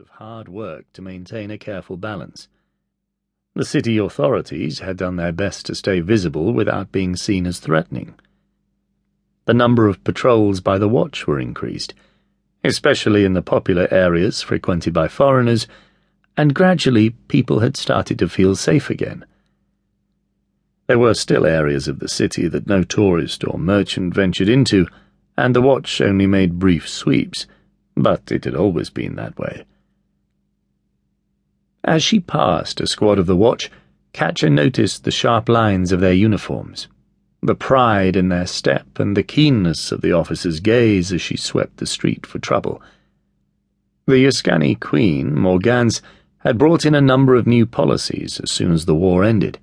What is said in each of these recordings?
of hard work to maintain a careful balance. The city authorities had done their best to stay visible without being seen as threatening. The number of patrols by the watch were increased, especially in the popular areas frequented by foreigners, and gradually people had started to feel safe again. There were still areas of the city that no tourist or merchant ventured into, and the watch only made brief sweeps, but it had always been that way. As she passed a squad of the watch, Katja noticed the sharp lines of their uniforms, the pride in their step, and the keenness of the officer's gaze as she swept the street for trouble. The Yerskani queen, Morganse, had brought in a number of new policies as soon as the war ended.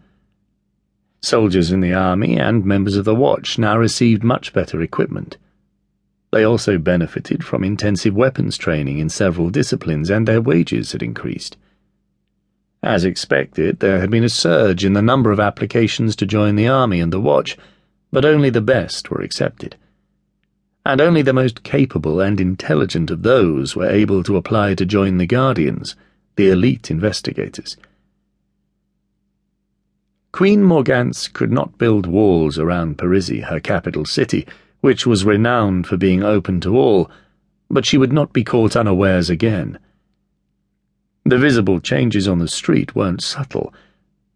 Soldiers in the army and members of the watch now received much better equipment. They also benefited from intensive weapons training in several disciplines, and their wages had increased. As expected, there had been a surge in the number of applications to join the army and the watch, but only the best were accepted. And only the most capable and intelligent of those were able to apply to join the Guardians, the elite investigators. Queen Morganse could not build walls around Perizzi, her capital city, which was renowned for being open to all, but she would not be caught unawares again. The visible changes on the street weren't subtle,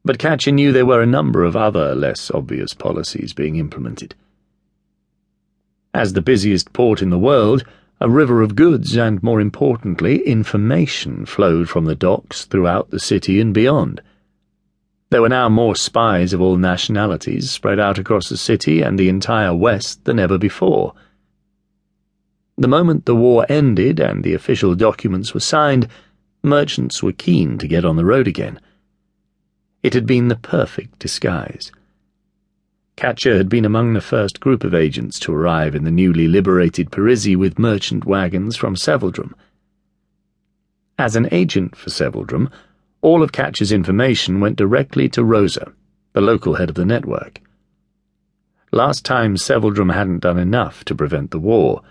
but Katja knew there were a number of other less obvious policies being implemented. As the busiest port in the world, a river of goods and, more importantly, information flowed from the docks throughout the city and beyond. There were now more spies of all nationalities spread out across the city and the entire West than ever before. The moment the war ended and the official documents were signed, merchants were keen to get on the road again. It had been the perfect disguise. Katja had been among the first group of agents to arrive in the newly liberated Perizzi with merchant wagons from Seveldrum. As an agent for Seveldrum, all of Katja's information went directly to Rosa, the local head of the network. Last time Seveldrum hadn't done enough to prevent the war.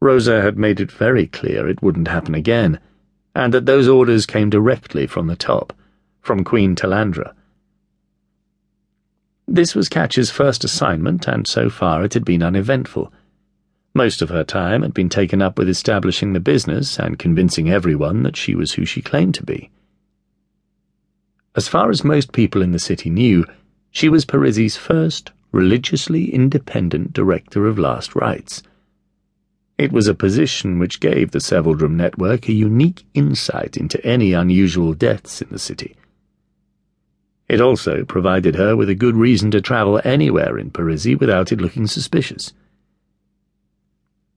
Rosa had made it very clear it wouldn't happen again and that those orders came directly from the top, from Queen Talandra. This was Katja's first assignment, and so far it had been uneventful. Most of her time had been taken up with establishing the business and convincing everyone that she was who she claimed to be. As far as most people in the city knew, she was Perizzi's first religiously independent director of last rites it was a position which gave the Seveldrum network a unique insight into any unusual deaths in the city. It also provided her with a good reason to travel anywhere in Perizzi without it looking suspicious.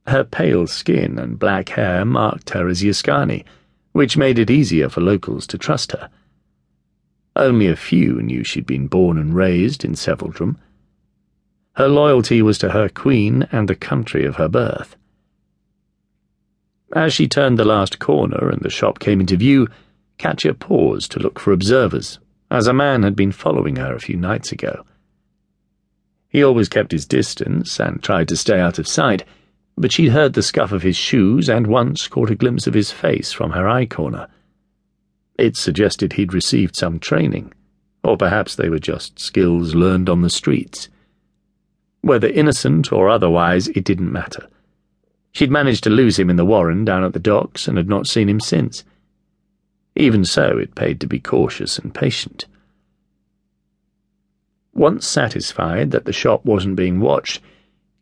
Her pale skin and black hair marked her as Yerskani, which made it easier for locals to trust her. Only a few knew she'd been born and raised in Seveldrum. Her loyalty was to her queen and the country of her birth. As she turned the last corner and the shop came into view, Katja paused to look for observers, as a man had been following her a few nights ago. He always kept his distance and tried to stay out of sight, but she'd heard the scuff of his shoes and once caught a glimpse of his face from her eye corner. It suggested he'd received some training, or perhaps they were just skills learned on the streets. Whether innocent or otherwise, it didn't matter. She'd managed to lose him in the Warren down at the docks and had not seen him since. Even so, it paid to be cautious and patient. Once satisfied that the shop wasn't being watched,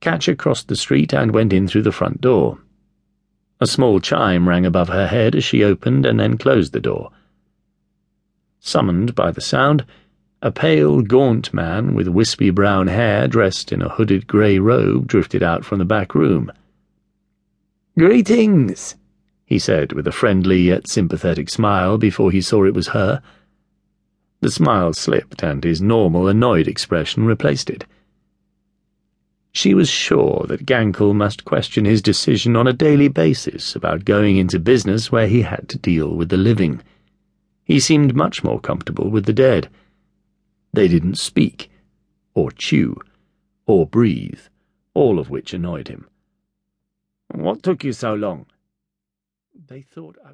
Katja crossed the street and went in through the front door. A small chime rang above her head as she opened and then closed the door. Summoned by the sound, a pale, gaunt man with wispy brown hair dressed in a hooded grey robe drifted out from the back room. Greetings, he said with a friendly yet sympathetic smile before he saw it was her. The smile slipped, and his normal, annoyed expression replaced it. She was sure that Gankel must question his decision on a daily basis about going into business where he had to deal with the living. He seemed much more comfortable with the dead. They didn't speak, or chew, or breathe, all of which annoyed him. What took you so long? They thought I was.